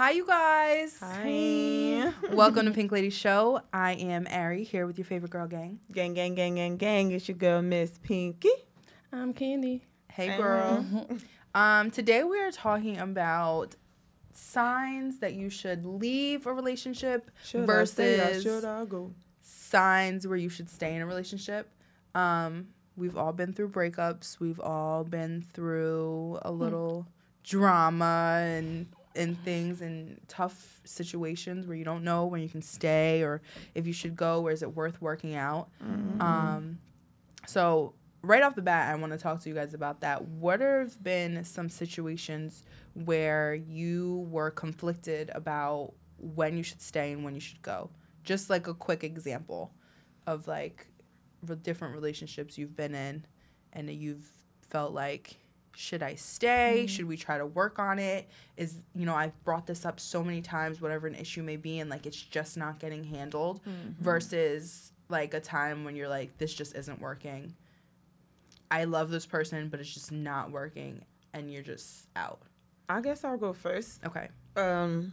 Hi, you guys. Hi. Welcome to Pink Lady Show. I am Ari here with your favorite girl gang. Gang, gang, gang, gang, gang. It's your girl, Miss Pinky. I'm Candy. Hey, girl. um, today we are talking about signs that you should leave a relationship Should versus I stay should I go? signs where you should stay in a relationship. Um, we've all been through breakups. We've all been through a little drama and and things in tough situations where you don't know when you can stay or if you should go or is it worth working out. Um, so right off the bat, I want to talk to you guys about that. What have been some situations where you were conflicted about when you should stay and when you should go? Just like a quick example of like the different relationships you've been in and you've felt like should I stay? Should we try to work on it? Is you know, I've brought this up so many times, whatever an issue may be, and like it's just not getting handled versus like a time when you're like, this just isn't working. I love this person, but it's just not working and you're just out. I guess I'll go first. Okay. Um,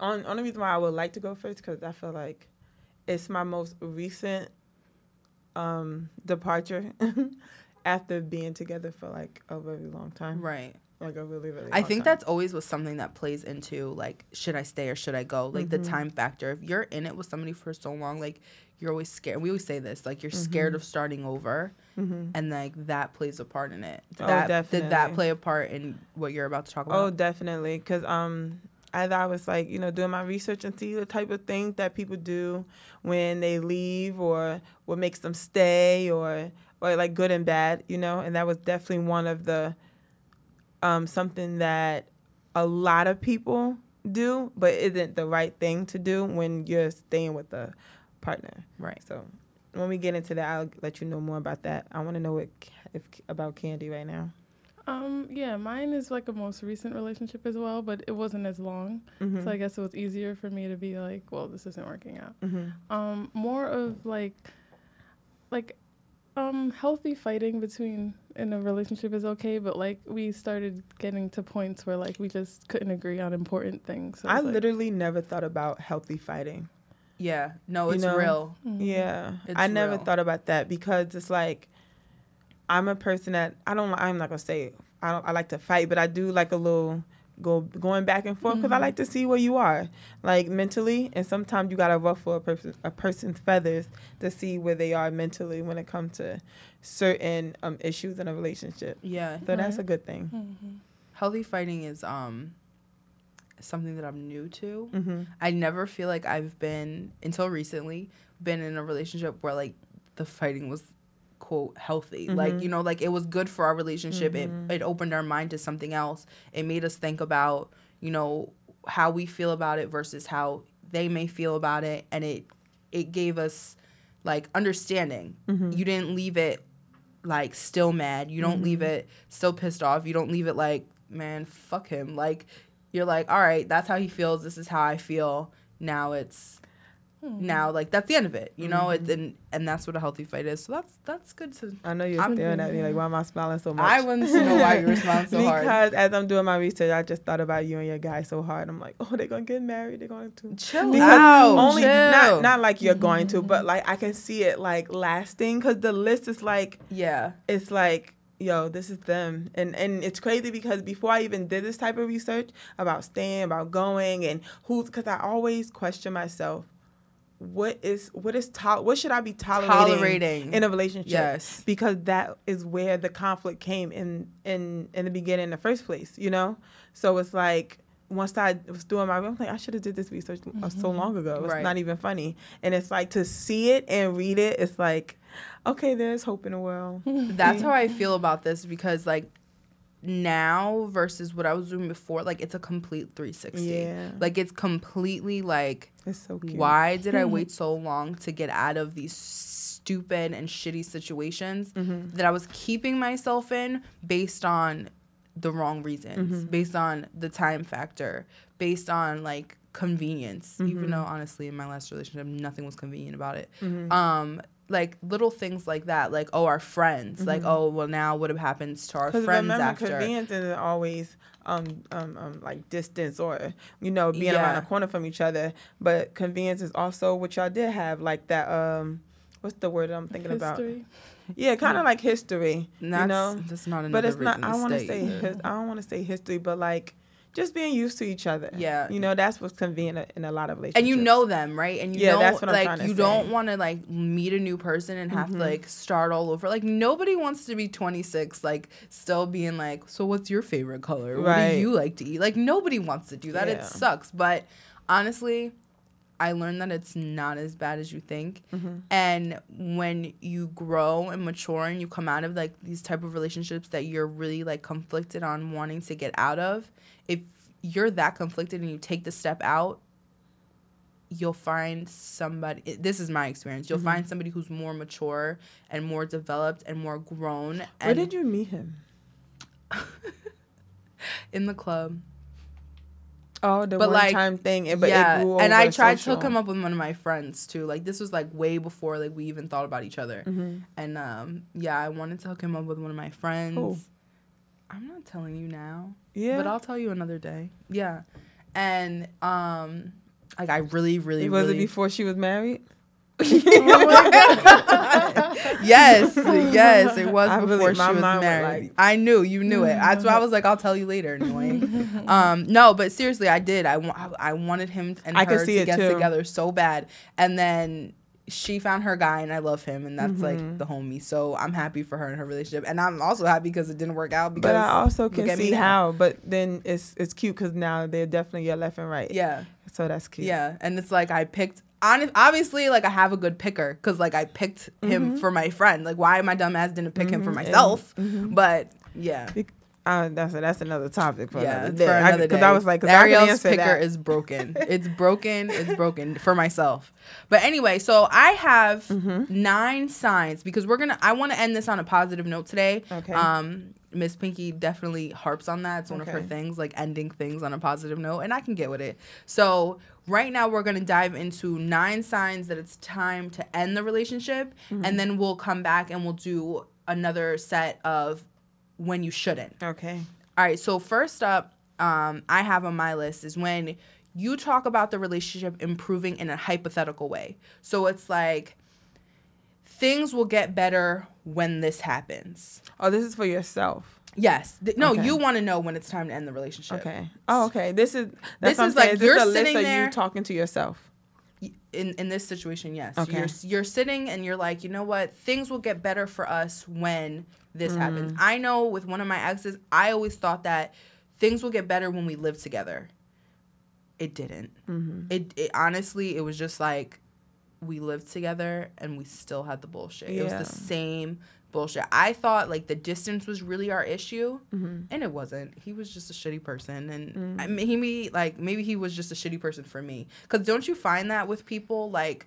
on only reason why I would like to go first because I feel like it's my most recent um departure after being together for like a very long time, Right. like a really really. I think time. that's always was something that plays into like should I stay or should I go? Like the mm-hmm. time factor. If you're in it with somebody for so long, like you're always scared. We always say this, like you're mm-hmm. scared of starting over, mm-hmm. and like that plays a part in it. Did Oh, that, Did that play a part in what you're about to talk oh, about? Oh, definitely. Because um, as I was like, you know, doing my research and see the type of things that people do when they leave or what makes them stay or or like good and bad, you know, and that was definitely one of the um something that a lot of people do, but isn't the right thing to do when you're staying with a partner. right. So when we get into that, I'll let you know more about that. I want to know what if about Candy right now. Um, yeah, mine is like a most recent relationship as well, but it wasn't as long. Mm-hmm. So I guess it was easier for me to be like, well, this isn't working out. Mm-hmm. Um, more of like, like, um, healthy fighting between in a relationship is okay, but like we started getting to points where like we just couldn't agree on important things. So I like, literally never thought about healthy fighting. Yeah. No, You it's know, real. mhm. Yeah, It's I never real. thought about that because it's like I'm a person that I don't. I'm not gonna say I don't. I like to fight, but I do like a little go going back and forth because I like to see where you are, like mentally. And sometimes you gotta ruffle a person a person's feathers to see where they are mentally when it comes to certain um, issues in a relationship. Yeah. So that's a good thing. Mhm. Healthy fighting is um something that I'm new to. hmm I never feel like I've been until recently been in a relationship where like the fighting was quote healthy. Like, Mhm. you know, like it was good for our relationship. Mhm. It it opened our mind to something else. It made us think about, you know, how we feel about it versus how they may feel about it and it it gave us like understanding. Mm-hmm. You didn't leave it like still mad. You don't leave it still pissed off. You don't leave it like, man, fuck him. Like you're like, all right, that's how he feels. This is how I feel. Now it's now like that's the end of it. You know, Mm-hmm. it, and and that's what a healthy fight is. So that's that's good to. I know you're I'm- staring at me like, why am I smiling so much? I wanted to know why you were smiling so hard. because as I'm doing my research, I just thought about you and your guy so hard. I'm like, oh, they're gonna get married. They're going to Chill Because out. Only chill. not not like you're going to, but like I can see it like lasting because the list is like yeah. it's like yo, this is them, and and it's crazy because before I even did this type of research about staying, about going, and who's because I always question myself. What is what is to, what should I be tolerating, Tolerating. in a relationship? Yes. because that is where the conflict came in in in the beginning in the first place you know so it's like once i was doing my i'm like i should have did this research uh so long ago it's Right. not even funny and it's like to see it and read it it's like okay there's hope in the world That's how I feel about this because like now versus what I was doing before, like it's a complete 360. Yeah. Like it's completely like it's so cute why did I wait so long to get out of these stupid and shitty situations mm-hmm. that I was keeping myself in based on the wrong reasons, mm-hmm. based on the time factor, based on like convenience. Even mm-hmm. though honestly, in my last relationship, nothing was convenient about it. Um, like little things like that, like oh, our friends, like oh, well now what happens to our friends remember after? convenience isn't always um, um, um like distance or you know being around Yeah. the corner from each other. But convenience is also what y'all did have, like that. Um, what's the word I'm thinking about? History. Yeah, kind of like history. And that's, you know, that's not another but it's not. I want to say. His, I don't want to say history, but like just being used to each other. Yeah. you know that's what's convenient in a lot of relationships. and you know them, right? And you Yeah, know, that's what I'm like trying to you don't want to like meet a new person and have Mhm. to like start all over. Like nobody wants to be 26, like still being like, so what's your favorite color? What do you like to eat? Like nobody wants to do that. Yeah. It sucks. But honestly, I learned that it's not as bad as you think. Mhm. And when you grow and mature and you come out of like these type of relationships that you're really like conflicted on wanting to get out of, if you're that conflicted and you take the step out, you'll find somebody this is my experience. You'll Mhm. find somebody who's more mature and more developed and more grown Where did you meet him? in the club. Oh, the But, one like, time thing. It, but yeah, it grew and I tried to social. hook him up with one of my friends too. Like this was like way before like we even thought about each other. Mhm. And um, yeah, I wanted to hook him up with one of my friends. I'm not telling you now, Yeah, but I'll tell you another day. Yeah, and um, like I really, really, was really, it before she was married? yes, yes, it was I really- before she was married. like- I knew, you knew it. That's why I was like, I'll tell you later. Annoying. um, no, but seriously, I did. I, wa- I wanted him and I her to get too. together so bad, and then she found her guy, and I love him, and that's like Mhm. the homie. So I'm happy for her and her relationship, and I'm also happy because it didn't work out. Because But I also can see how. But then it's it's cute because now they're definitely your left and right. yeah, So that's cute. yeah, and it's like I picked. Hon- Obviously, like I have a good picker because like I picked him for my friend. Like, why my dumb ass didn't pick him for Mhm, and- myself? mhm. But yeah, Uh, that's that's another topic for yeah, another day. Because day. I, was like, I Ariel's answer picker that. is broken. it's broken. It's broken for myself. But anyway, so I have Mhm. nine signs because we're gonna. I want to end this on a positive note today. Okay. Um, Miss Pinky definitely harps on that. It's one of her things, like ending things on a positive note, and I can get with it. So right now we're gonna dive into nine signs that it's time to end the relationship, Mm-hmm. and then we'll come back and we'll do another set of when you shouldn't. okay. All right, so first up, um, I have on my list is when you talk about the relationship improving in a hypothetical way. So it's like things will get better when this happens. Oh, this is for yourself. Yes. Th- no, Okay. you want to know when it's time to end the relationship. Okay. Oh, okay. This is This is like. Is you're this list sitting of there- you talking to yourself. In in this situation, yes. Okay. You're you're sitting and you're like, you know what? Things will get better for us when this Mm. happens. I know with one of my exes, I always thought that things will get better when we live together. It didn't. Mm-hmm. It, it honestly, it was just like we lived together and we still had the bullshit. It was the same bullshit. I thought like the distance was really our issue, Mm-hmm. and it wasn't. He was just a shitty person, and Mm. I mean, he like maybe he was just a shitty person for me. Cause don't you find that with people like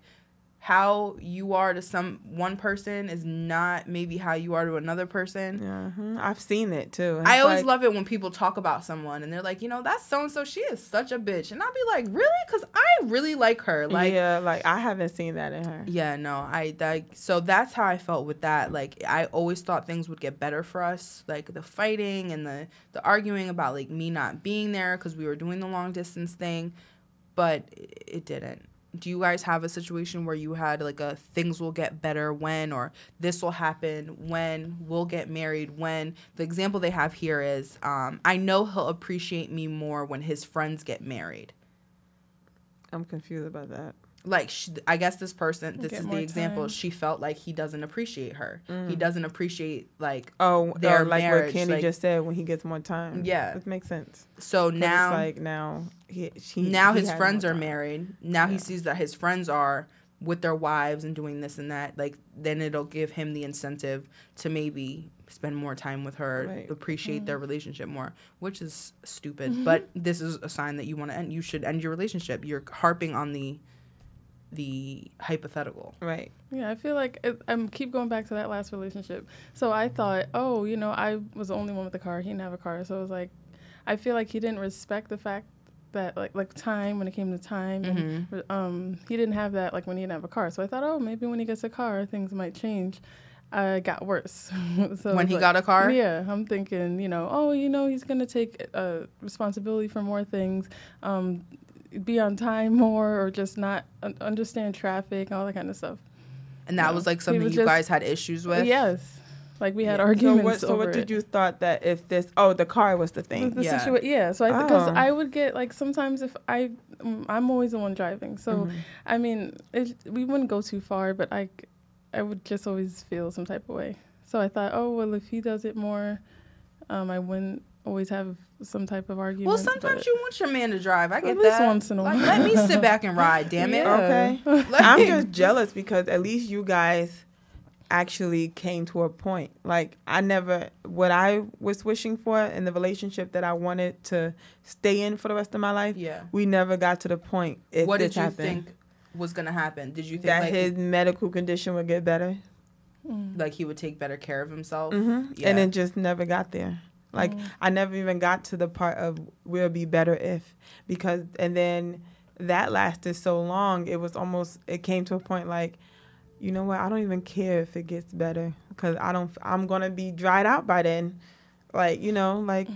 how you are to some one person is not maybe how you are to another person. Yeah, mhm. I've seen it too. I always like- love it when people talk about someone and they're like, you know, that's so and so. She is such a bitch, and I'll be like, really? Cause I really like her. Like, yeah, like I haven't seen that in her. yeah, no, I like so that's how I felt with that. Like I always thought things would get better for us, like the fighting and the the arguing about like me not being there because we were doing the long distance thing, but it, it didn't. Do you guys have a situation where you had like a things will get better when or this will happen when we'll get married when the example they have here is um, I know he'll appreciate me more when his friends get married I'm confused about that. Like sh I guess this person this Get is the example time. she felt like he doesn't appreciate her he Mm. doesn't appreciate like Oh, Their uh, like marriage, what Kenny like- just said when he gets more time. Yeah. it makes sense. So now it's like now he, she, now he his friends are married now he sees that his friends are with their wives and doing this and that like then it'll give him the incentive to maybe spend more time with her Right. appreciate Mm. their relationship more which is stupid but this is a sign that you want to end you should end your relationship you're harping on the the hypothetical Right. Yeah, I feel like it, I'm keep going back to that last relationship. So I thought, oh, you know, I was the only one with a car. He didn't have a car, so it was like, I feel like he didn't respect the fact that like like time when it came to time, and um, he didn't have that like when he didn't have a car. So I thought, oh, maybe when he gets a car, things might change. uh, got worse. so when he like- got a car. Yeah, I'm thinking, you know, oh, you know, he's gonna take uh, responsibility for more things, um, be on time more, or just not un- understand traffic, all that kind of stuff. And that No. was like something was you just- guys had issues with. Yes, like we had Yeah. So arguments what? So over what did it. you thought that if this? Oh, the car was the thing. The Yeah. situa- yeah. So I because Oh. I would get like sometimes if I mm, I'm always the one driving, so Mhm. I mean it, we wouldn't go too far, but I I would just always feel some type of way. So I thought, oh well, if he does it more, um, I wouldn't always have some type of argument. Well, sometimes you want your man to drive. I get At least that. once in a Like, while. let me sit back and ride. Damn it. Yeah. Okay. Like- I'm just jealous because at least you guys actually came to a point. Like I never what I was wishing for in the relationship that I wanted to stay in for the rest of my life. Yeah. We never got to the point. If what this did you happened, think was gonna happen? Did you think that like, his medical condition would get better? Mm. like he would take better care of himself? hmm Yeah. And it just never got there. Like Mm. I never even got to the part of we'll be better if because and then that lasted so long. It was almost it came to a point like, you know what? I don't even care if it gets better because I don't. I'm gonna be dried out by then. Like you know, like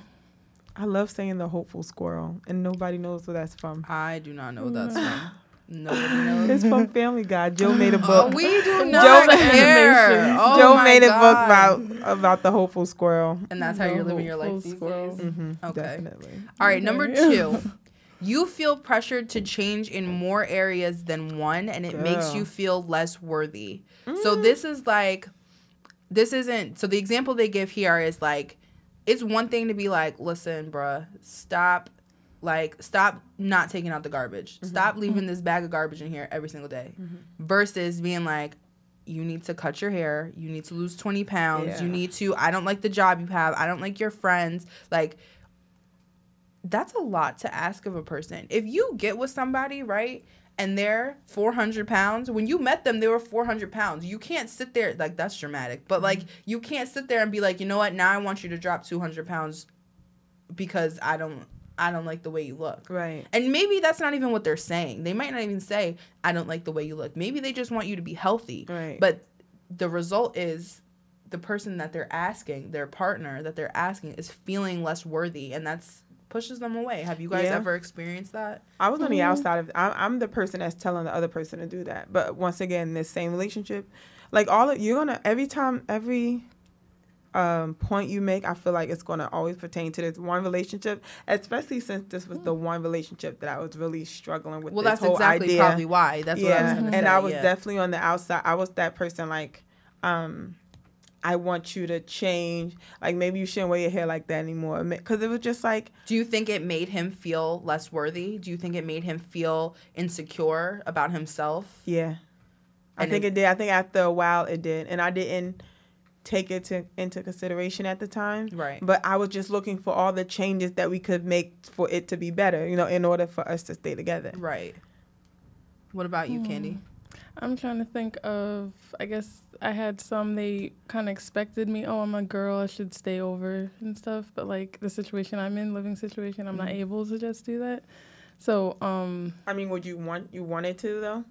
I love saying the hopeful squirrel, and nobody knows where that's from. I do not know what that's from. Nobody knows. It's from Family Guy. Joe made a Oh, book. we do Joe not made care. Oh Joe made a book about about the hopeful squirrel. And that's how The you're living your life these squirrel. days. hmm Okay. Definitely. All right, number two. You feel pressured to change in more areas than one, and it makes you feel less worthy. So this is like, this isn't. So the example they give here is like, it's one thing to be like, listen, bruh, stop, like, stop not taking out the garbage. Mm-hmm. Stop leaving mm-hmm. this bag of garbage in here every single day. Mm-hmm. Versus being like, you need to cut your hair. You need to lose 20 pounds. Yeah. You need to, I don't like the job you have. I don't like your friends. Like, that's a lot to ask of a person. If you get with somebody, right, and they're 400 pounds, when you met them, they were 400 pounds. You can't sit there, like, that's dramatic, but like, you can't sit there and be like, you know what, now I want you to drop 200 pounds because I don't. I don't like the way you look. Right. And maybe that's not even what they're saying. They might not even say, I don't like the way you look. Maybe they just want you to be healthy. Right. But the result is the person that they're asking, their partner that they're asking, is feeling less worthy, and that's pushes them away. Have you guys Yeah. ever experienced that? I was on the Mhm. outside of. I'm, I'm the person that's telling the other person to do that. But once again, this same relationship, like all of you're gonna every time every um, point you make, I feel like it's gonna always pertain to this one relationship. Especially since this was the one relationship that I was really struggling with. Well, that's whole exactly idea. probably why. That's what I and say. I was yeah. definitely on the outside. I was that person like, um, I want you to change. Like maybe you shouldn't wear your hair like that anymore. Because it was just like Do you think it made him feel less worthy? Do you think it made him feel insecure about himself? Yeah. I think it- it, did. I think after a while it did. And I didn't take it to, into consideration at the time. Right. But I was just looking for all the changes that we could make for it to be better, you know, in order for us to stay together. Right. What about you, Candy? I'm trying to think of. I guess I had some. They kind of expected me. Oh, I'm a girl. I should stay over and stuff. But like the situation I'm in, living situation, I'm not Mhm. able to just do that. So um, I mean, would you want you wanted to though?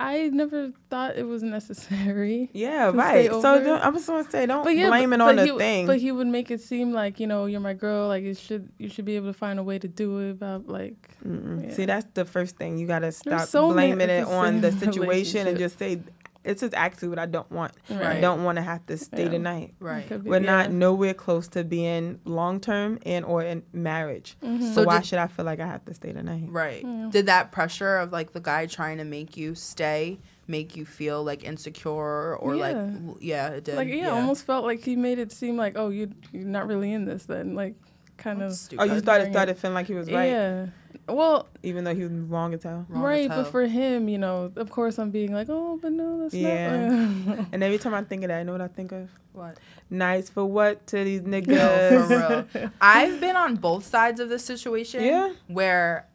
I never thought it was necessary. Yeah, right. So over? don't, I was going to say, don't yeah, blame but, it on the he, thing. But he would make it seem like you know you're my girl. Like it should you should be able to find a way to do it. About like Yeah. See, that's the first thing. You got to stop so blaming it on the situation and just say, this is actually what I don't want. I don't want to have to stay Yeah. the night. Right. We're yeah. not nowhere close to being long term and or in marriage. Mhm. So, So why did- should I feel like I have to stay the night? Right. Yeah. Did that pressure of like the guy trying to make you stay make you feel like insecure or like Yeah. l- yeah, it did. like yeah, almost felt like he made it seem like oh you you're not really in this then like kind of Stupid. Oh, you Start started doing started feeling like he was right, yeah. Well, even though he was wrong as hell. Wrong as right, hell. but for him, you know, of course, I'm being like, oh, but no, that's Yeah. not. And every time I think of that, I know what I think of. What? Nice for what to these No, niggas? for real. I've been on both sides of this situation. Yeah. Where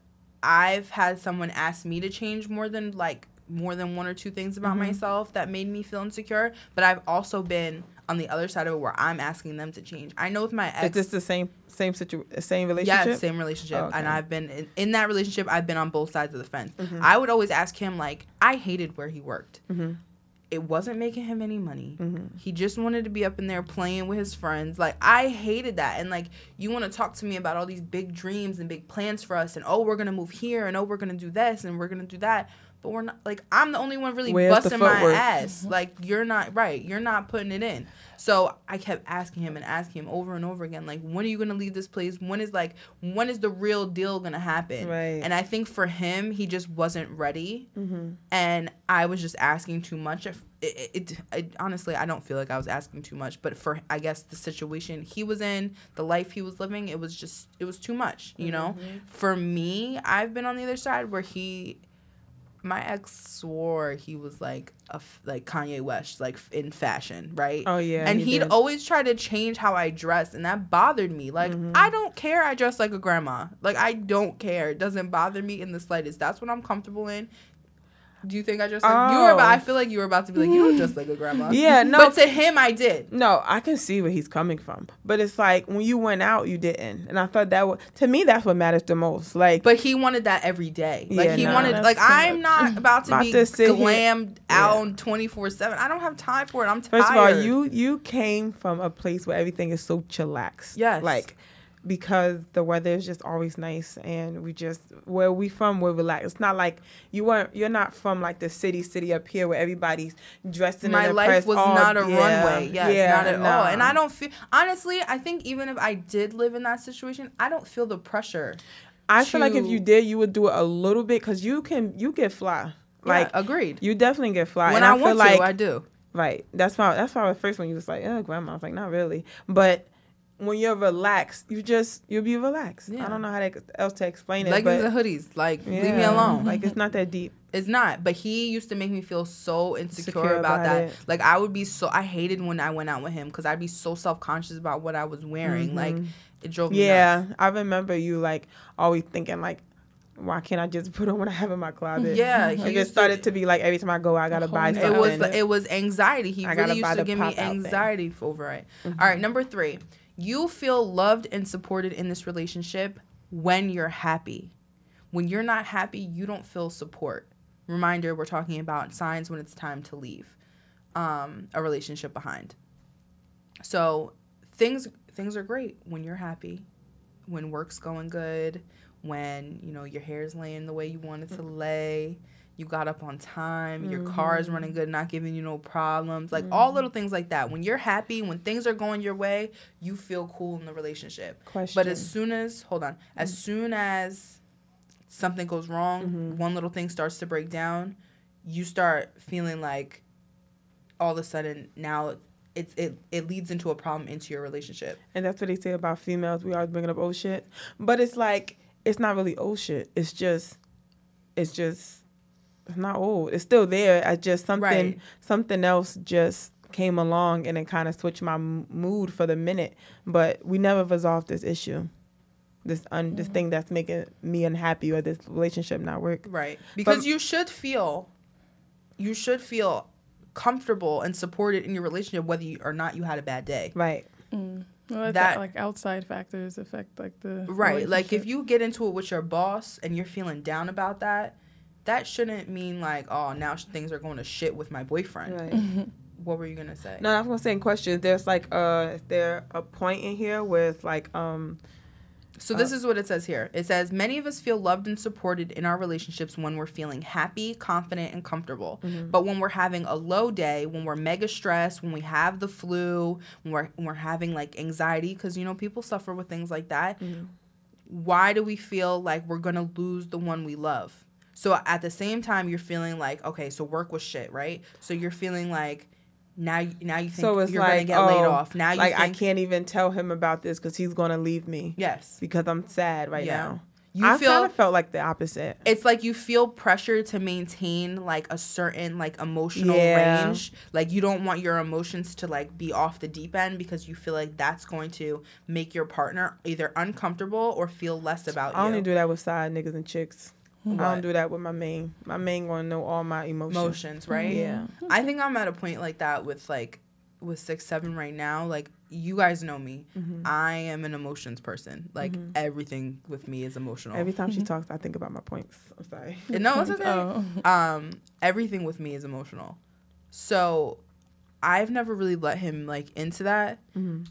I've had someone ask me to change more than like more than one or two things about Mhm. myself that made me feel insecure. But I've also been on the other side of it where I'm asking them to change. I know with my Is ex. this the same same situ same relationship? Yeah, same relationship. Oh, And. I've been in, in that relationship. I've been on both sides of the fence. Mhm. I would always ask him like, I hated where he worked. Mhm. it wasn't making him any money. Mm-hmm. He just wanted to be up in there playing with his friends. Like I hated that. And like you want to talk to me about all these big dreams and big plans for us and oh we're gonna move here and oh we're gonna do this and we're gonna do that. But we're not like I'm the only one really Where's busting my ass. Like you're not right. You're not putting it in. So I kept asking him and asking him over and over again, like, when are you gonna leave this place? When is like when is the real deal gonna happen? Right. And I think for him, he just wasn't ready Mm-hmm. and I was just asking too much. If it, it, it, honestly, I don't feel like I was asking too much, but for I guess the situation he was in, the life he was living, it was just it was too much. You know, for me, I've been on the other side where he, my ex swore he was like a f- like Kanye West, like f- in fashion, right? Oh, yeah, and he he'd did. always try to change how I dressed, and that bothered me. Like Mm-hmm. I don't care. I dress like a grandma. Like I don't care. It doesn't bother me in the slightest. That's what I'm comfortable in. Do you think I dress like you were about? I Oh. feel like you were about to be like you don't dress like a grandma. Yeah, no. But to him, I did. No, I can see where he's coming from, but it's like when you went out, you didn't, and I thought that was to me that's what matters the most. Like, But he wanted that every day. Like Yeah, he no. wanted. Like I'm not about to About be to sit here- glammed out twenty four seven. I don't have time for it. I'm tired. first of all, you you came from a place where everything is so chillaxed. Yes. like because the weather is just always nice, and we just where we from, we're relaxed. It's not like you weren't. You're not from like the city, city up here where everybody's dressed in my life was all- not a yeah, runway. Yes, yeah, not at all. And. I don't feel honestly. I think even if I did live in that situation, I don't feel the pressure. I feel like if you did, you would do it a little bit because you can. You get fly. Like Like agreed. you definitely get fly. When and I, I, feel want like to, I do. Right. That's why. That's why the first one you was like, "Oh, grandma." I was like, "Not really," but when you're relaxed, you just you'll be relaxed. Yeah. I don't know how to, else to explain it, Leggings and hoodies. Like leave me alone. Like it's not that deep. It's not, but he used to make me feel so insecure Secure about, about that. it. Like I would be so I hated when I went out with him because I'd be so self conscious about what I was wearing. Like it drove me Mm-hmm. Yeah, nuts. I remember you like always thinking like, "Why can't I just put on what I have in my closet?" Yeah, he Like it used to- started to be like every time I go, I gotta buy something. It was it was anxiety. He I really used to give me anxiety over it. All right, number three, you feel loved and supported in this relationship when you're happy. When you're not happy, you don't feel support. Reminder: We're talking about signs when it's time to leave um, a relationship behind. So things things are great when you're happy, when work's going good, when you know your hair's laying the way you want it to lay, you got up on time, your car is running mm-hmm. good, not giving you no problems, like all little mm-hmm. things like that. When you're happy, when things are going your way, you feel cool in the relationship. Question. But as soon as hold on, as mm-hmm. soon as something goes wrong, one little thing starts to break down, you start feeling like all of a sudden now it's it, it leads into a problem into your relationship. And that's what they say about females. We always bringing up old shit, but it's like it's not really old shit. It's just, it's just, it's not old. It's still there. I just something, Right. something else just came along and it kind of switched my m- mood for the minute. But we never resolved this issue, this un, this thing that's making me unhappy or this relationship not work. Right. Because But- you should feel you should feel comfortable and supported in your relationship whether you or not you had a bad day. Right. Mm. Well, that, That- like outside factors affect like the Right. Like if you get into it with your boss and you're feeling down about that, that shouldn't mean like, oh, now sh- things are going to shit with my boyfriend. Right. What were you going to say? No, I was gonna say in question. There's like, uh, is there a point in here where it's like, um, So this is what it says here. It says many of us feel loved and supported in our relationships when we're feeling happy, confident, and comfortable. But when we're having a low day, when we're mega stressed, when we have the flu, when we're when we're having like anxiety, because you know people suffer with things like that. Why do we feel like we're gonna lose the one we love? So at the same time, you're feeling like okay, so work was shit, right? So you're feeling like now you- now you think so it's you're like, gonna get oh, laid off. Now you like I can't even tell him about this because he's gonna leave me yes. because I'm sad right Yeah. now. You I feel kind of felt like the opposite. it's like you feel pressure to maintain like a certain like emotional Yeah. range like you don't want your emotions to like be off the deep end because you feel like that's going to make your partner either uncomfortable or feel less about I you I only do that with side niggas and chicks. I don't do that with my main. My main gonna know all my emotions. emotions right Yeah. i think i'm at a point like that with like with six seven right now like you guys know me Mm-hmm. i am an emotions person like everything with me is emotional Every time she talks, I think about my points. I'm sorry. no it's okay Oh. um everything with me is emotional So I've never really let him like into that. Mm-hmm.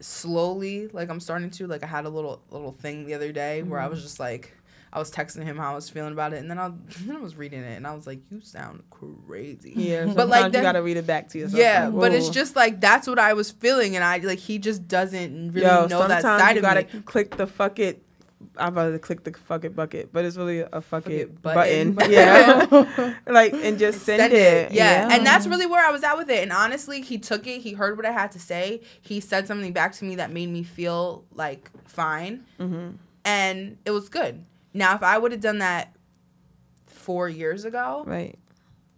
Slowly, like I'm starting to. Like I had a little little thing the other day where I Mm-hmm. was just like I was texting him how I was feeling about it, and then I, then I was reading it, and I was like, "You sound crazy." Yeah, But, like, sometimes you gotta read it back to yourself. Yeah, like, but it's just like that's what I was feeling, and I like he just doesn't really Yo, know that sometimes side you of gotta me. click the fuck it. I'm about to click the fuck it bucket, but it's really a fuck, Fuck it, it button. button. Yeah, like and just send, it. Yeah. and that's really where I was at with it. And honestly, he took it. He heard what I had to say. He said something back to me that made me feel like fine, hmm and it was good. Now, if I would have done that four years ago, right.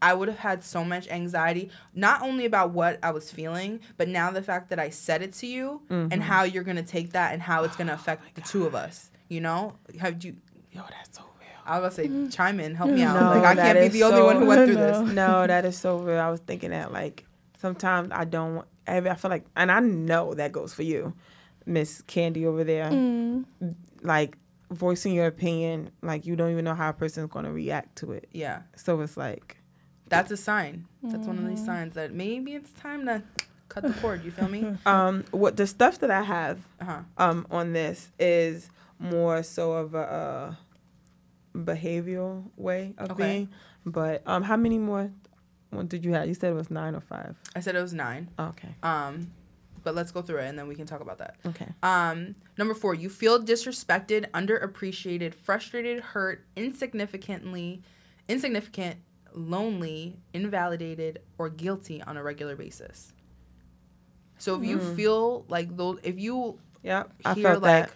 I would have had so much anxiety, not only about what I was feeling, but now the fact that I said it to you Mm-hmm. and how you're gonna take that and how it's gonna affect the two of us. You know, have you? Yo, that's so real. I was gonna say, chime in, help me out. No, like I can't be is the only one who went through No. this. No, that is so real. I was thinking that like sometimes I don't. want- I I feel like, and I know that goes for you, Miss Candy over there. Mm. Like voicing your opinion, like you don't even know how a person's gonna react to it. Yeah. So it's like, That's a sign. That's one of Mm-hmm. these signs that maybe it's time to cut the cord. You feel me? um, what the stuff that I have Uh huh. um on this is more so of a uh, behavioral way of Okay. being. But um, how many more? What did you have? You said it was nine or five. I said it was nine. Okay. Um, but let's go through it and then we can talk about that. Okay. Um, number four, you feel disrespected, underappreciated, frustrated, hurt, insignificantly, insignificant, lonely, invalidated, or guilty on a regular basis. So if you Mm. feel like those, if you Yep. I felt like, that.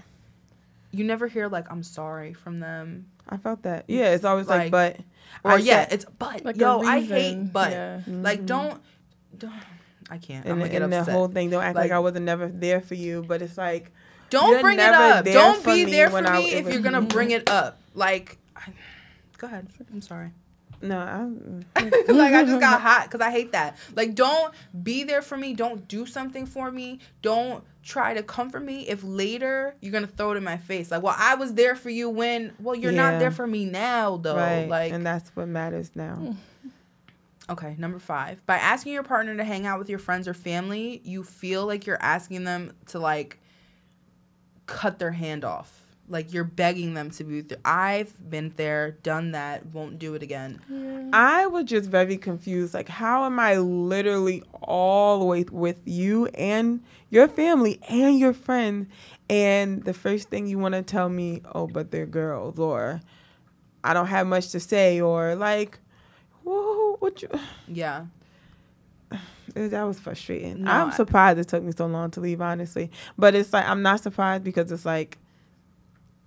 you never hear like I'm sorry from them, I felt that. Yeah, it's always like, Like- but. or I yeah, said- it's but Like yo, I hate but yeah. like Mhm. don't, don't I can't. I'm and, gonna get and the whole thing, don't act like, Like- I wasn't never there for you, but it's like, Don't bring it up. Don't be there for when I- me if if- you're gonna bring it up. Like, I, go ahead. I'm sorry. no, I'm, mm. like I just got hot because I hate that. Like, don't be there for me. Don't do something for me. Don't try to comfort me if later you're gonna throw it in my face. Like, well, I was there for you when. Well, you're Yeah. not there for me now, though. right. Like, and that's what matters now. Mm. Okay, number five. By asking your partner to hang out with your friends or family, you feel like you're asking them to like cut their hand off. Like you're begging them to be you. I've been there, done that, won't do it again. I was just very confused. Like, how am I literally all the way with you and your family and your friends? And the first thing you want to tell me, oh, but they're girls, or I don't have much to say, or like, whoa, what you. Yeah. It- that was frustrating. No, I'm I- surprised it took me so long to leave, honestly. But it's like I'm not surprised because it's like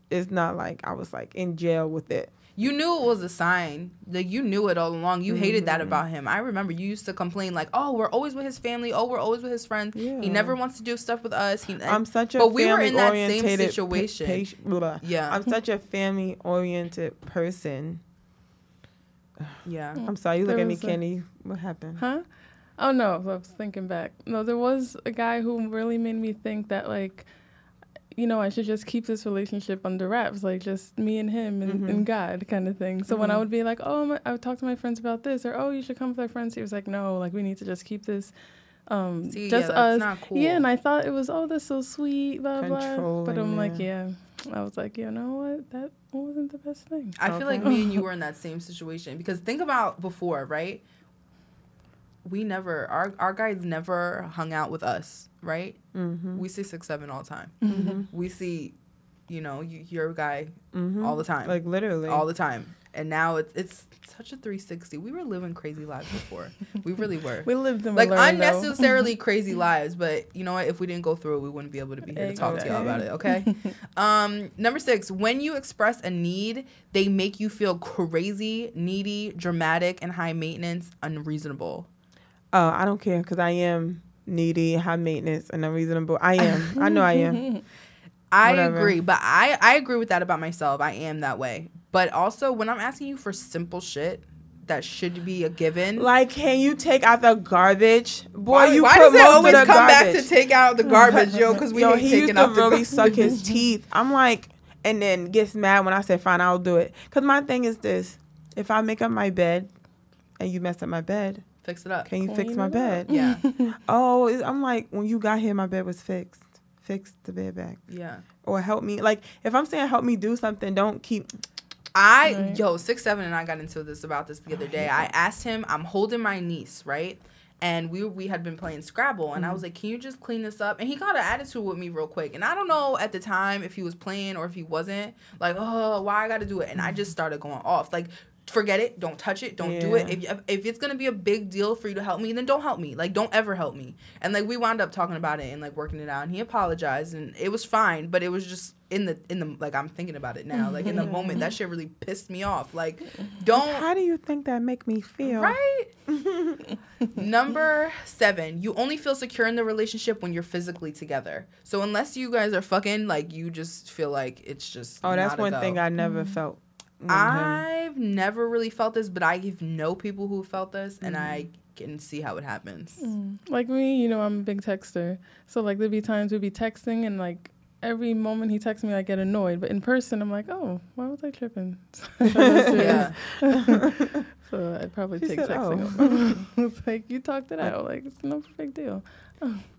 it's not like I was like in jail with it. You knew it was a sign. Like you knew it all along. You hated that Mhm. about him. I remember you used to complain like, "Oh, we're always with his family. Oh, we're always with his friends. He never wants to do stuff with us." He I'm such a But we were in that same family-orientated pa- situation. yeah. I'm such a family oriented person. Yeah. I'm sorry, you look There at me, was a- Kenny. What happened? Huh? Oh no, I was thinking back. No, there was a guy who really made me think that like, you know, I should just keep this relationship under wraps, like just me and him and, Mhm. and God kind of thing. So when I Mhm. would be like, oh, my, I would talk to my friends about this, or oh, you should come with our friends. He was like, no, like we need to just keep this, um, See, just yeah, us. not cool. Yeah, and I thought it was oh, that's so sweet, blah blah. But I'm like, yeah. Yeah, I was like, you know what, that wasn't the best thing. I feel like me and you were in that same situation because think about before, right? We never our our guys never hung out with us, right? Mm-hmm. We see six seven all the time. mm-hmm. We see, you know, you, your guy Mm-hmm. all the time, Like literally. all the time, and now it's it's such a three sixty. We were living crazy lives before. we really were. We lived them Like learned, unnecessarily crazy lives, but you know what? If we didn't go through it, we wouldn't be able to be here to talk to y'all about it. Okay. um, number six, when you express a need, they make you feel crazy, needy, dramatic, and high maintenance, unreasonable. Oh, I don't care because I am needy, high maintenance, and unreasonable. I am. I know I am. I Whatever. agree, but I I agree with that about myself. I am that way. But also, when I'm asking you for simple shit that should be a given. Like, can you take out the garbage? Boy, why, you why put does it most of always the come back to take out the garbage, yo? Because we Yo, hate he taking used to out the really garbage. suck his teeth. I'm like, and then gets mad when I say, fine, I'll do it. Because my thing is this if I make up my bed and you mess up my bed, Fix it up. Can you fix my it up. bed? Yeah. Oh, I'm like, when you got here, my bed was fixed. Fix the bed back. Yeah. Or help me. Like, if I'm saying help me do something, don't keep. I Right. yo six seven and I got into this about this the other oh, day. I asked him. I'm holding my niece right, and we we had been playing Scrabble, and I mm-hmm. was like, "Can you just clean this up?" And he got an attitude with me real quick, and I don't know at the time if he was playing or if he wasn't. Like, oh, why I got to do it? And I just started going off. Like, forget it. Don't touch it. Don't do it. Yeah. If if it's gonna be a big deal for you to help me, then don't help me. Like, don't ever help me. And like we wound up talking about it and like working it out, and he apologized, and it was fine. But it was just in the in the like I'm thinking about it now. Like in the moment, that mm-hmm. shit really pissed me off. Like, mm-hmm. don't How do you think that make me feel? right. Number seven, you only feel secure in the relationship when you're physically together. So unless you guys are fucking, like you just feel like it's just. Oh, that's a one go. thing I never mm-hmm. felt. With him. I've never really felt this, but I know people who felt this, and I Mm-hmm. can see how it happens. Like me, you know, I'm a big texter. So like there'd be times we'd be texting and like every moment he texts me I get annoyed. But in person I'm like, Oh, why was I tripping? Yeah. So I'd probably She take said, texting "Oh." over. it's like you talked it out. Like it's no big deal.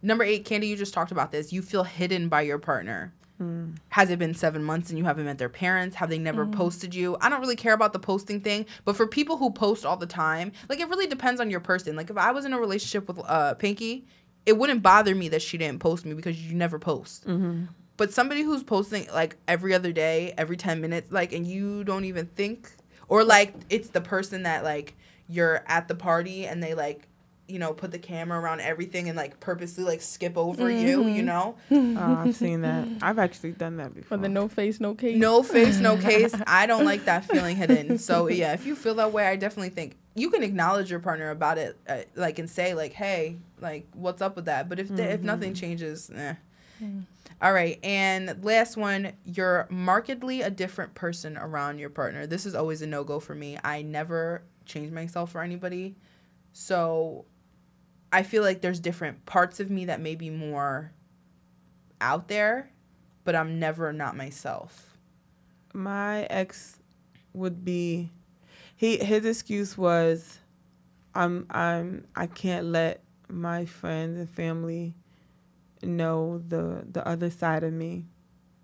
Number eight, Candy, you just talked about this. You feel hidden by your partner. Hmm. Has it been seven months and you haven't met their parents? Have they never posted you? I don't really care about the posting thing, but for people who post all the time, like it really depends on your person. Like if I was in a relationship with uh, Pinky, it wouldn't bother me that she didn't post me because you never post. But somebody who's posting like every other day, every 10 minutes, like, and you don't even think, or like it's the person that like you're at the party and they like, you know, put the camera around everything and like purposely like skip over you, you know? Oh, I've seen that. I've actually done that before. For the no face, no case. No face, no case. I don't like that feeling hidden. So yeah, if you feel that way, I definitely think you can acknowledge your partner about it, uh, like and say like, "Hey, like, what's up with that?" But if the, if nothing changes, eh. All right, and last one, you're markedly a different person around your partner. This is always a no go for me. I never change myself for anybody, so I feel like there's different parts of me that may be more out there, but I'm never not myself. my ex would be he his excuse was I'm I'm I can't let my friends and family know the the other side of me.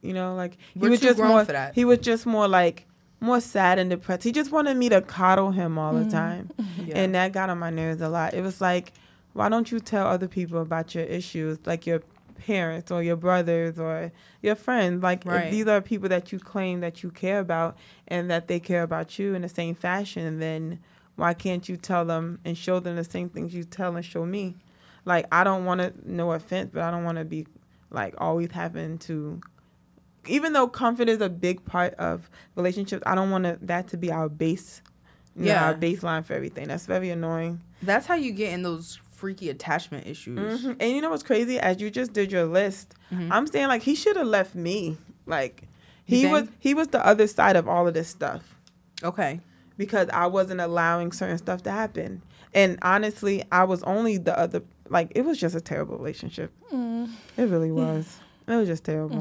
You know, like he We're was just more he was just more like more sad and depressed. He just wanted me to coddle him all the mm-hmm. time. Yeah. And that got on my nerves a lot. It was like, why don't you tell other people about your issues, like your parents or your brothers or your friends? Like, if Right. these are people that you claim that you care about and that they care about you in the same fashion, And then why can't you tell them and show them the same things you tell and show me? Like, I don't want to, no offense, but I don't want to be like always having to even though comfort is a big part of relationships, I don't want that to be our base, you know, our baseline for everything. That's very annoying. That's how you get in those freaky attachment issues. Mhm. And you know what's crazy? As you just did your list, Mhm. I'm saying like he should have left me. Like he was, he was the other side of all of this stuff Okay. because I wasn't allowing certain stuff to happen. And honestly, I was only the other. Like it was just a terrible relationship. Mm. It really was. It was just terrible.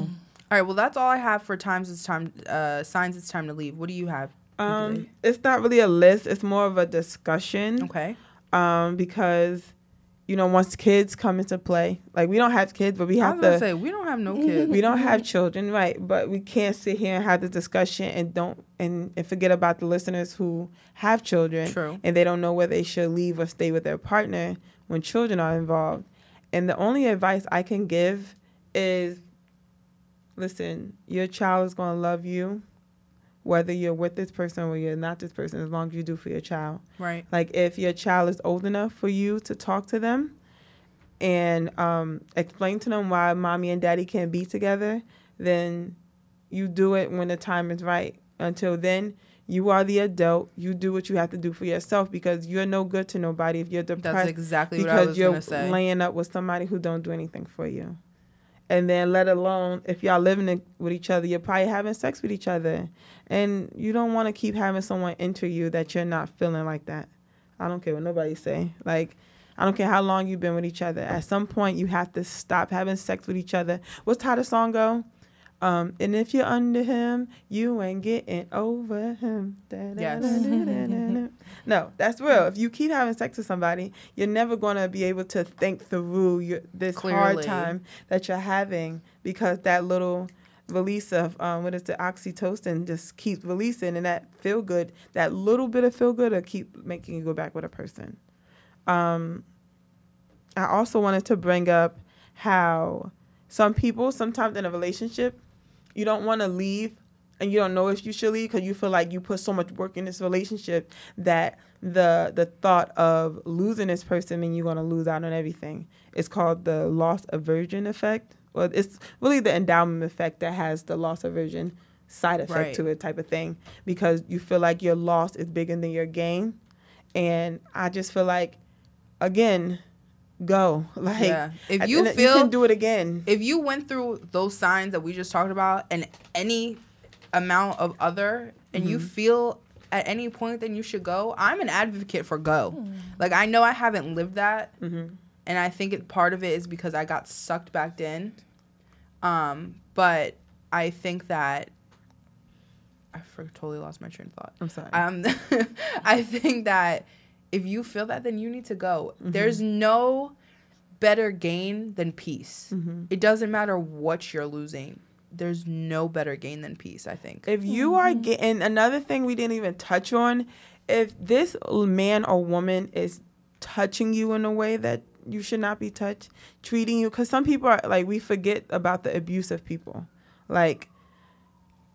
All right. Well, that's all I have for times. It's time. Uh, signs. It's time to leave. What do you have? Um, it's not really a list. It's more of a discussion. Okay. um, because you know once kids come into play, like we don't have kids, but we I have was gonna to. say we don't have no mm-hmm. kids. we don't have children, right? But we can't sit here and have the discussion and don't and, and forget about the listeners who have children True. and they don't know whether they should leave or stay with their partner when children are involved. And the only advice I can give is listen, your child is going to love you whether you're with this person or you're not this person as long as you do for your child. Right. Like if your child is old enough for you to talk to them and um, explain to them why mommy and daddy can't be together, then you do it when the time is right. Until then, you are the adult. You do what you have to do for yourself because you're no good to nobody if you're depressed That's exactly what I because was you're say. laying up with somebody who don't do anything for you. And then let alone if y'all living it- with each other, you're probably having sex with each other. And you don't want to keep having someone enter you that you're not feeling like that. I don't care what nobody say. Like I don't care how long you've been with each other. At some point you have to stop having sex with each other. What's how the song go? Um, and if you're under him, you ain't getting over him. Yes. no, that's real. If you keep having sex with somebody, you're never gonna be able to think through your, this hard time that you're having because that little release of um, what is the oxytocin just keeps releasing, and that feel good, that little bit of feel good, will keep making you go back with a person. Um, I also wanted to bring up how some people sometimes in a relationship you don't want to leave and you don't know if you should leave because you feel like you put so much work in this relationship that the the thought of losing this person mean you're going to lose out on everything. It's called the loss aversion effect. Well it's really the endowment effect that has the loss aversion side effect Right. to it type of thing because you feel like your loss is bigger than your gain. And i just feel like again go. Like Yeah. If you feel- you can do it again. if you went through those signs that we just talked about and any amount of other and you feel at any point then you should go i'm an advocate for go. Like i know i haven't lived that Mhm. and i think it, part of it is because i got sucked back in. Um but i think that i for, totally lost my train of thought. I'm sorry. Um, I think that if you feel that, then you need to go. Mm-hmm. There's no better gain than peace. Mm-hmm. It doesn't matter what you're losing. There's no better gain than peace. I think. If you are getting another thing we didn't even touch on, if this man or woman is touching you in a way that you should not be touched, treating you, because some people are like, we forget about the abusive people. Like,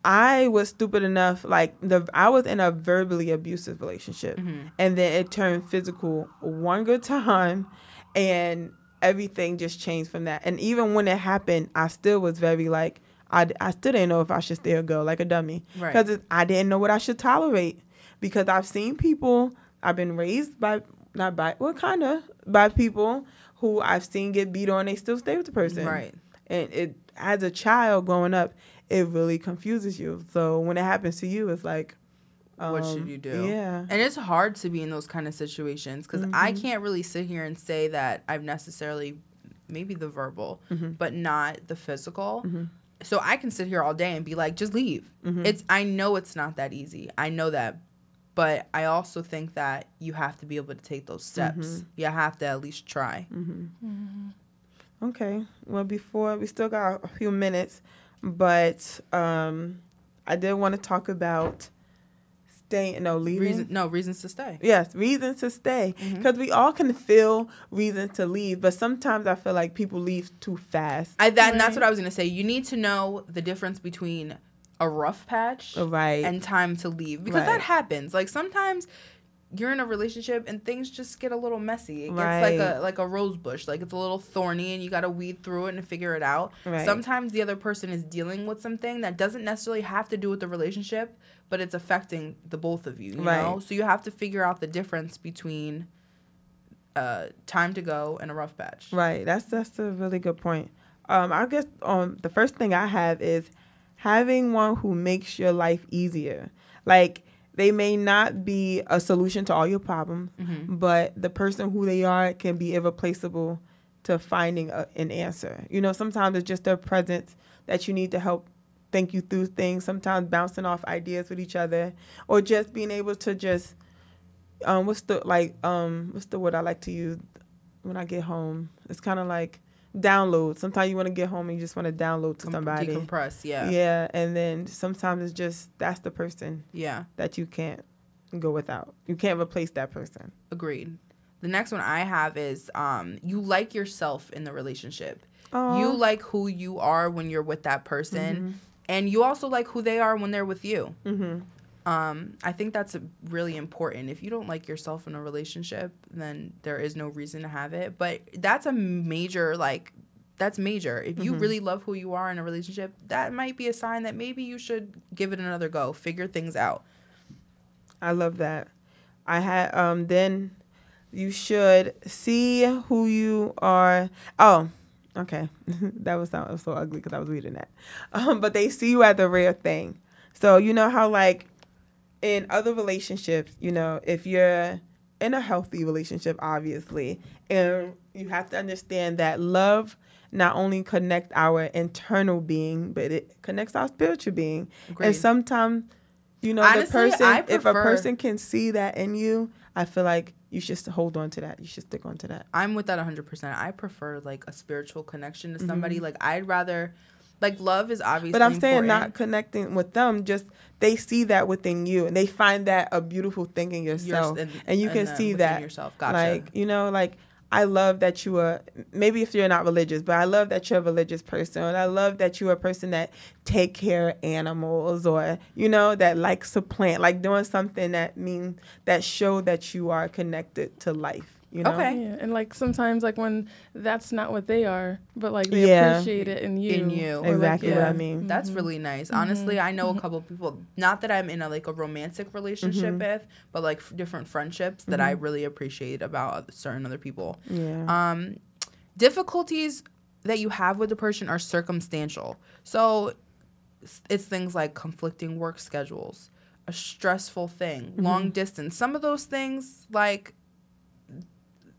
I was stupid enough, like, the I was in a verbally abusive relationship, mm-hmm. and then it turned physical one good time, and everything just changed from that. And even when it happened, I still was very like, I, I still didn't know if I should stay or go, like a dummy, Right. because I didn't know what I should tolerate. Because I've seen people, I've been raised by not by well, kind of by people who I've seen get beat on, they still stay with the person, Right. And it as a child growing up, it really confuses you. So when it happens to you, it's like, what um, should you do? Yeah, And it's hard to be in those kind of situations because I Mm-hmm. can't really sit here and say that I've necessarily, maybe the verbal, Mm-hmm. but not the physical. So I can sit here all day and be like, just leave. Mm-hmm. It's I know it's not that easy. I know that, but I also think that you have to be able to take those steps. Mm-hmm. You have to at least try. Okay. Well, before we still got a few minutes, but um, I did want to talk about staying. No, leaving. Reason, no reasons to stay. Yes, reasons to stay. Mm-hmm. Because we all can feel reasons to leave, but sometimes I feel like people leave too fast. I that and that's what I was gonna say. You need to know the difference between a rough patch Right. and time to leave because Right. that happens. Like sometimes you're in a relationship and things just get a little messy. It gets Right. like a like a rose bush, like it's a little thorny, and you got to weed through it and figure it out. Right. Sometimes the other person is dealing with something that doesn't necessarily have to do with the relationship, but it's affecting the both of you. You Right. know, so you have to figure out the difference between uh, time to go and a rough patch. Right. That's that's a really good point. Um, I guess um, the first thing I have is having one who makes your life easier. Like they may not be a solution to all your problems, Mm-hmm. but the person who they are can be irreplaceable to finding a, an answer. You know, sometimes it's just their presence that you need to help think you through things. Sometimes bouncing off ideas with each other, or just being able to just um, what's the like um, what's the word I like to use when I get home? It's kind of like download. Sometimes you want to get home and you just want to download to Com- somebody. decompress. Yeah. Yeah, and then sometimes it's just that's the person Yeah. that you can't go without. You can't replace that person. Agreed. The next one I have is um, you like yourself in the relationship. Aw. You like who you are when you're with that person, and you also like who they are when they're with you. Mm-hmm. Um, I think that's really important. If you don't like yourself in a relationship, then there is no reason to have it. But that's a major like that's major. If you really love who you are in a relationship, that might be a sign that maybe you should give it another go, figure things out. I love that. I had um then you should see who you are. Oh, okay. that was that was so ugly because I was reading that. Um, but they see you as the rare thing. So you know how like in other relationships, you know, if you're in a healthy relationship, obviously, and you have to understand that love not only connect our internal being, but it connects our spiritual being. Agreed. And sometimes, you know, Honestly, the person, if a person can see that in you, I feel like you should hold on to that. You should stick on to that. I'm with that 100%. I prefer like a spiritual connection to somebody. Mm-hmm. Like I'd rather like love is obviously But I'm saying not connecting with them, just they see that within you and they find that a beautiful thing in Yours yourself. and- and you and can see that. yourself. Gotcha. Like, you know, like I love that you are maybe if you're not religious, but I love that you're a religious person. And I love that you're a person that take care of animals or, you know, that likes to plant, like doing something that mean that show that you are connected to life. You know? Okay. Yeah, and like sometimes like when that's not what they are, but like they Yeah. appreciate it in you. In you. or, like, Exactly what. I mean. That's mm-hmm. really nice. Honestly, mm-hmm. I know a mm-hmm. couple people. Not that I'm in a like a romantic relationship with, but like f- different friendships that I really appreciate about certain other people. Yeah. Um, difficulties that you have with the person are circumstantial. So it's things like conflicting work schedules, a stressful thing, long distance. Some of those things like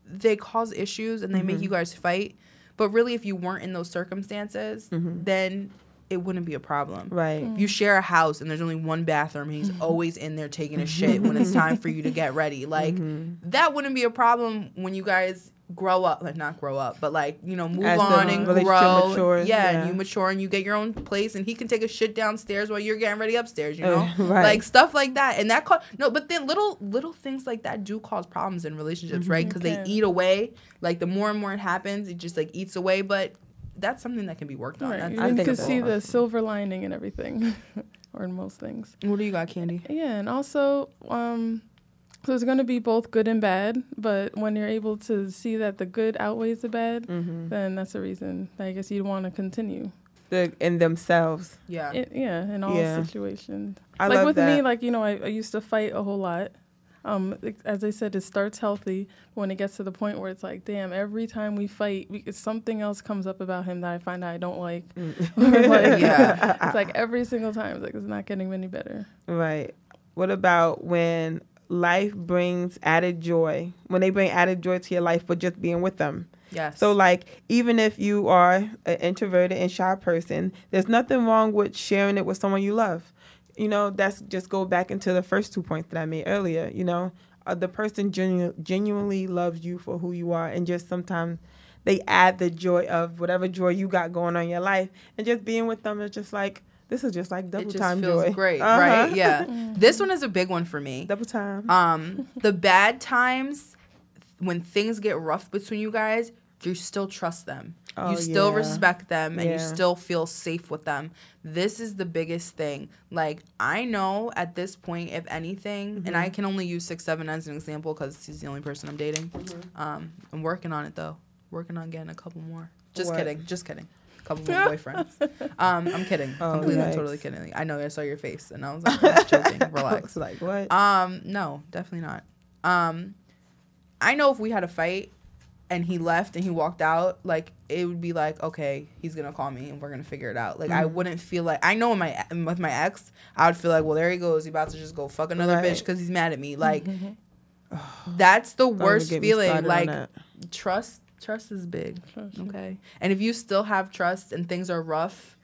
they cause issues and they make you mm-hmm. guys fight. But really, if you weren't in those circumstances, mm-hmm. then it wouldn't be a problem. right. If you share a house and there's only one bathroom, and he's always in there taking a shit when it's time for you to get ready. Like mm-hmm. that wouldn't be a problem when you guys grow up, like not grow up, but like you know move As on and grow. matures, yeah, yeah. and you mature and you get your own place, and he can take a shit downstairs while you're getting ready upstairs. You know, Uh, right. like stuff like that, and that co- no, but then little little things like that do cause problems in relationships, right? Because they eat away. Like the more and more it happens, it just like eats away, but. That's something that can be worked on. Right. That's, You I can think it's see the silver lining in everything, or in most things. what do you got, Candy? Yeah, and also, um, so it's going to be both good and bad. But when you're able to see that the good outweighs the bad, Mm-hmm. then that's a reason that I guess you'd want to continue. The, in themselves. Yeah. It, yeah, in all Yeah. situations. I like love with that. me, like you know, I, I used to fight a whole lot. Um, it- as I said, it starts healthy. But when it gets to the point where it's like, damn, every time we fight, we, something else comes up about him that I find out I don't like. Or, like, Yeah. it's like every single time, it's like it's not getting any better. Right. What about when life brings added joy? When they bring added joy to your life for just being with them. Yes. So like even if you are an introverted and shy person, there's nothing wrong with sharing it with someone you love. You know, that's just go back into the first two points that I made earlier. You know, uh, the person genu- genuinely loves you for who you are, and just sometimes they add the joy of whatever joy you got going on in your life, and just being with them is just like this is just like double it just time feels joy. great, Uh-huh. right? Yeah. This one is a big one for me. double time. Um, the bad times when things get rough between you guys, you still trust them. Oh, you still yeah. respect them and you still feel safe with them. This is the biggest thing. Like I know at this point, if anything, and Mm-hmm. I can only use six seven as an example because he's the only person I'm dating. Mm-hmm. Um, I'm working on it though. Working on getting a couple more. Just What? kidding. Just kidding. Couple more boyfriends. Um, I'm kidding. Oh, Completely, yikes. totally kidding. I know I saw your face and I was like, just joking. I Relax. like what? Um, no, definitely not. Um, I know if we had a fight and he left and he walked out, like it would be like, okay, he's gonna call me and we're gonna figure it out. Like I Mm-hmm. wouldn't feel like I know my with my ex, I would feel like, well, there he goes, he about to just go fuck another Right. bitch because he's mad at me. Like that's the worst feeling. Like trust, trust is big. Trust. Okay. And if you still have trust and things are rough,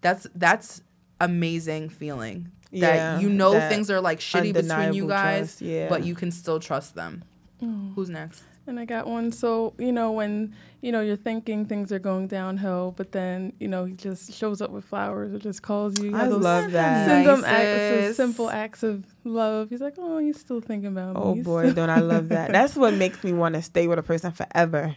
that's that's amazing feeling. That Yeah, you know that things are like shitty between you guys, trust, yeah. but you can still trust them. Mm. Who's next? And I got one. So, you know, when, you know, you're thinking things are going downhill, but then, you know, he just shows up with flowers or just calls you. you I love that. Simple acts, those simple acts of love. He's like, oh, he's still thinking about Oh me. Oh, boy, don't I love that. That's what makes me want to stay with a person forever.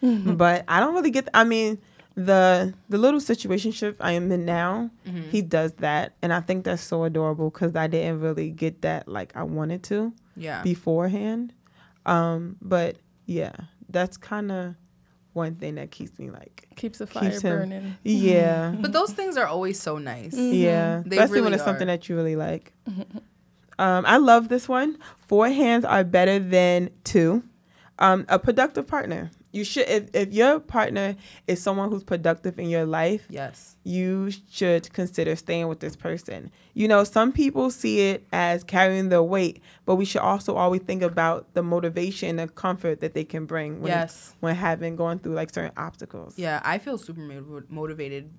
But I don't really get I mean, the the little situationship I am in now, Mm-hmm. he does that and I think that's so adorable cuz I didn't really get that like I wanted to Yeah. beforehand. Um but yeah, that's kind of one thing that keeps me like keeps the fire Keeps him- burning. yeah. But those things are always so nice. Yeah, They especially when really it's something that you really like. um, I love this one. Four hands are better than two. Um, a productive partner. You should if, if your partner is someone who's productive in your life Yes. you should consider staying with this person you know some people see it as carrying their weight but we should also always think about the motivation and comfort that they can bring when, Yes. when having going through like certain obstacles Yeah, I feel super motivated,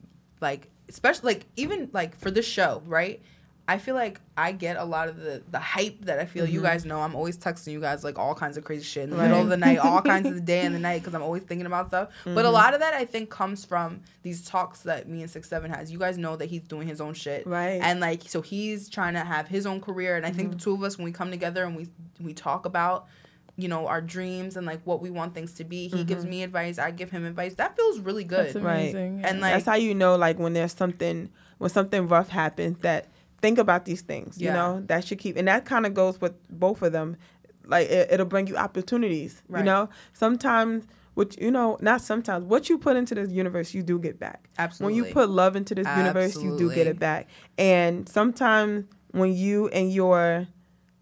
like especially like even like for this show, right? I feel like I get a lot of the the hype that I feel. You mm-hmm. guys know I'm always texting you guys like all kinds of crazy shit in the middle of the night, all kinds of the day and the night because I'm always thinking about stuff. But a mm-hmm. lot of that I think comes from these talks that me and Six Seven has. You guys know that he's doing his own shit, Right. And like so he's trying to have his own career, and I think the mm-hmm. two of us when we come together and we we talk about you know our dreams and like what we want things to be. He gives me advice, I give him advice. That feels really good. Right. amazing. And, like- that's how you know like when there's something when something rough happens that think about these things you know that should keep and that kind of goes with both of them. Like it, it'll bring you opportunities Right. you know? Sometimes which you know not sometimes what you put into this universe you do get back. Absolutely. when you put love into this universe you do get it back. And sometimes when you and your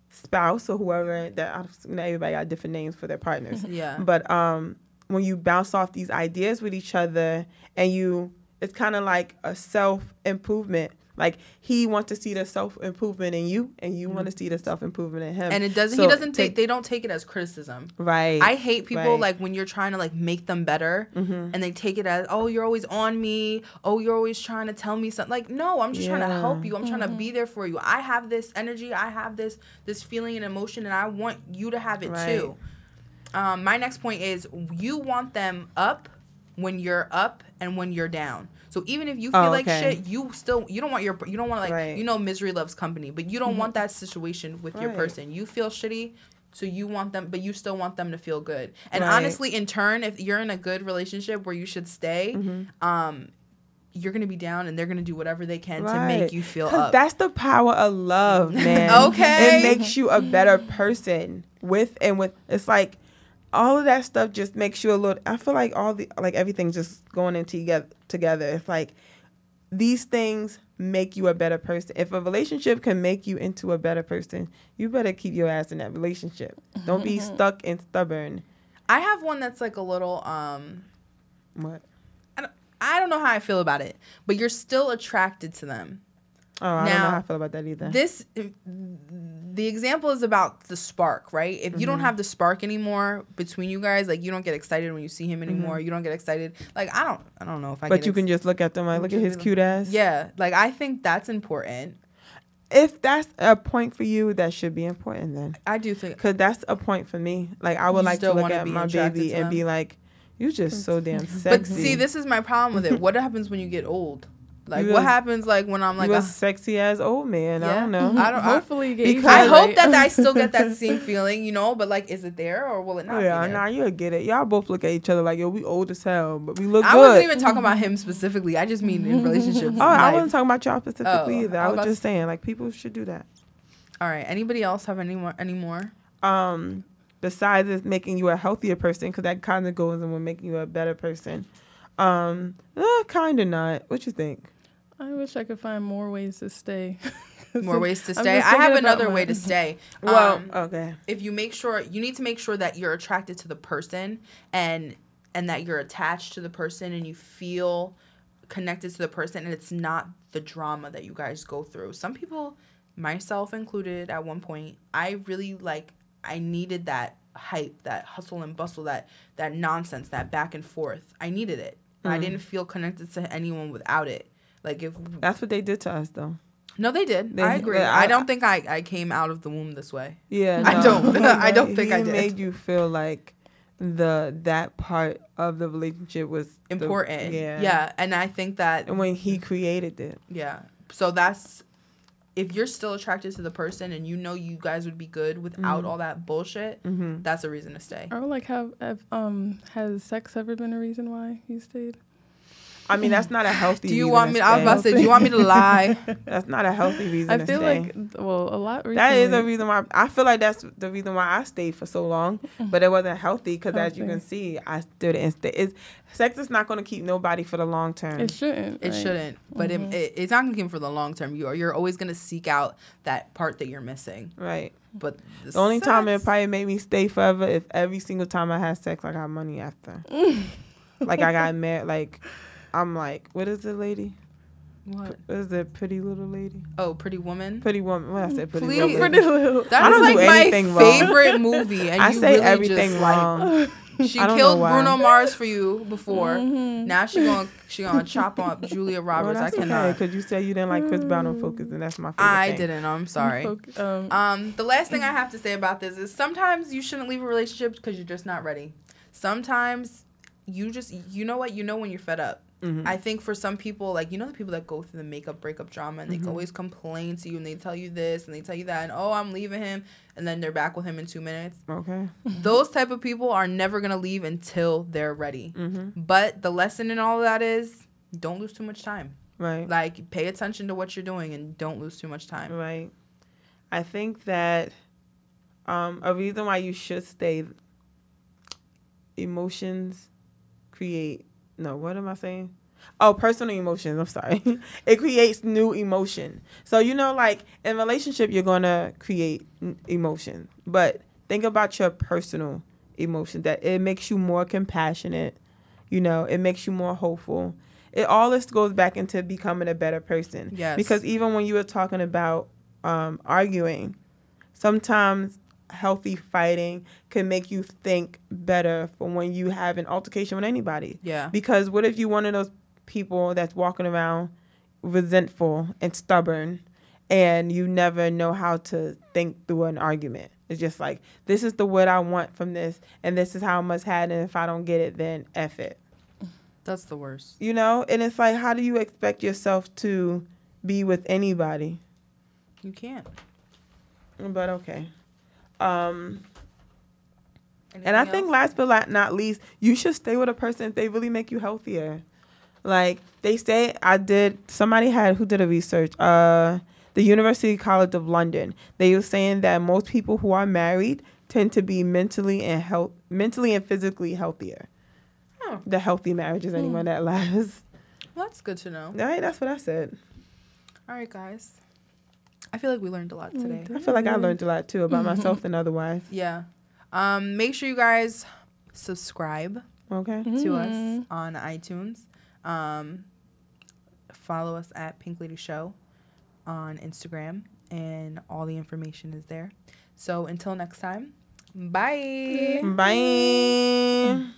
spouse or whoever that know, everybody got different names for their partners. Yeah. but um when you bounce off these ideas with each other and you it's kind of like a self improvement like he wants to see the self improvement in you and you want to see the self improvement in him Mm-hmm. and it doesn't. he doesn't take. They don't take it as criticism. right I hate people right. Mm-hmm. like when you're trying to like make them better, and they take it as, oh, you're always on me. Oh, you're always trying to tell me something. Like, no, I'm just trying to help you. I'm trying to be there for you. I have this energy. I have this this feeling and emotion, and I want you to have it Right. too. Um, my next point is you want them up when you're up and when you're down. So even if you feel Oh, like okay. shit, you still you don't want your you don't want like Right. you know misery loves company, but you don't want that situation with your person. You feel shitty, so you want them, but you still want them to feel good. And Right. honestly, in turn, if you're in a good relationship where you should stay, um, you're gonna be down, and they're gonna do whatever they can to make you feel up. that's the power of love man Okay. it makes you a better person with and with it's like all of that stuff just makes you a little i feel like all the like everything's just going in together together it's like these things make you a better person if a relationship can make you into a better person you better keep your ass in that relationship don't be stuck and stubborn I have one that's like a little um. what I don't, I don't know how I feel about it, but you're still attracted to them. Oh i don't know Now, how i feel about that either This, the example is about the spark, right? If you don't mm-hmm. have the spark anymore between you guys, like you don't get excited when you see him anymore. Mm-hmm. You don't get excited. Like I don't, I don't know if I. but you ex- can just look at them like look at his cute ass Yeah, like I think that's important. if that's a point for you that should be important then I do think. Cause that's a point for me. Like I would like to look at my baby and be like, "You just so damn sexy." But see, this is my problem with it. What happens when you get old? Like, You what a- happens like when I'm like, you a sexy ass old man. I don't know. I don't. Hopefully, gauge because- I that, hope that I still get that same feeling, you know. But like, is it there or will it not? Be yeah, there? nah, you'll get it. Y'all both look at each other like, yo, we old as hell, but we look I good. wasn't even talking about him specifically. I just mean in relationships. oh, I wasn't talking about y'all specifically Oh, either. I I was was just saying, like, people should do that. All right. Anybody else have any more? Any more? Um, besides it's making you a healthier person, because that kind of goes in with making you a better person. Um, uh, kind of not. What you think? I wish I could find more ways to stay. More ways to stay. I have another way to stay. Well, Um, okay. if you make sure you need to make sure that you're attracted to the person and and that you're attached to the person and you feel connected to the person and it's not the drama that you guys go through. Some people, myself included at one point, I really like I needed that hype, that hustle and bustle, that that nonsense, that back and forth. I needed it. I didn't feel connected to anyone without it. Like if That's what they did to us, though. no, they did. They- I agree. I- I, don't think I, I came out of the womb this way. Yeah, I don't. I don't think he I did. made you feel like the that part of the relationship was the- important. yeah, yeah. And I think that And when he created it, yeah. So that's if you're still attracted to the person and you know you guys would be good without Mm-hmm. all that bullshit, that's a reason to stay. Or like, have, have um has sex ever been a reason why you stayed? I mean, that's not a healthy. Do you reason want me? To I was about to say, do you want me to lie? That's not a healthy reason. I to feel stay. like well, a lot. Recently, That is a reason why I feel like that's the reason why I stayed for so long, but it wasn't healthy because as you can see, I still didn't stay. It's, sex is not going to keep nobody for the long term. It shouldn't. It right? shouldn't, but Mhm. it, it, it's not gonna keep for the long term. You are you're always gonna seek out that part that you're missing. right. But The only time it probably made me stay forever if every single time I had sex, I got money after. like I got married. Like I'm like, what is the lady? what? What is pretty little lady? Oh, Pretty Woman. Pretty woman. What I said? Pretty Please. little. Pretty little. That I don't like do my favorite movie, and I you say really everything just, like, wrong. She I killed. Bruno Mars for you before. Mhm. Now she going she gonna chop up Julia well, Roberts. I that's okay cannot. because you said you didn't like Chris Brown on Focus, and that's my favorite. I thing. didn't. I'm sorry. Um, Um, the last thing I have to say about this is sometimes you shouldn't leave a relationship because you're just not ready. Sometimes you just you know what you know when you're fed up. Mhm. I think for some people, like you know the people that go through the makeup breakup drama and they Mhm. always complain to you and they tell you this and they tell you that and oh I'm leaving him and then they're back with him in two minutes. Okay. Those type of people are never gonna leave until they're ready. Mm-hmm. But the lesson in all of that is don't lose too much time. Right. Like pay attention to what you're doing and don't lose too much time. Right. I think that um, a reason why you should stay emotions create no, what am I saying? Oh, personal emotions. I'm sorry. it creates new emotion. So you know, like in relationship, you're gonna create n- emotion, but think about your personal emotion. That it makes you more compassionate. You know, it makes you more hopeful. It all this goes back into becoming a better person. Yes. Because even when you were talking about um, arguing, sometimes healthy fighting can make you think better for when you have an altercation with anybody. Yeah. Because what if you one of those people that's walking around resentful and stubborn and you never know how to think through an argument? It's just like, this is the what I want from this, and this is how I must have it, and if I don't get it, then F it. That's the worst. You know? And it's like, how do you expect yourself to be with anybody? You can't. But okay. Um, and I think last but not least, you should stay with a person if they really make you healthier. Like they say, I did. Somebody had who did a research. Uh, the University College of London. They were saying that most people who are married tend to be mentally and health, mentally and physically healthier. Oh. The healthy marriages, anyone that lasts. Well, that's good to know. Right, that's what I said. All right, guys. I feel like we learned a lot today. I feel like I learned a lot too about myself and otherwise. Yeah. Um, make sure you guys subscribe Okay. to us Mhm. on iTunes. Um, follow us at Pink Lady Show on Instagram, and all the information is there. So until next time, bye. Bye.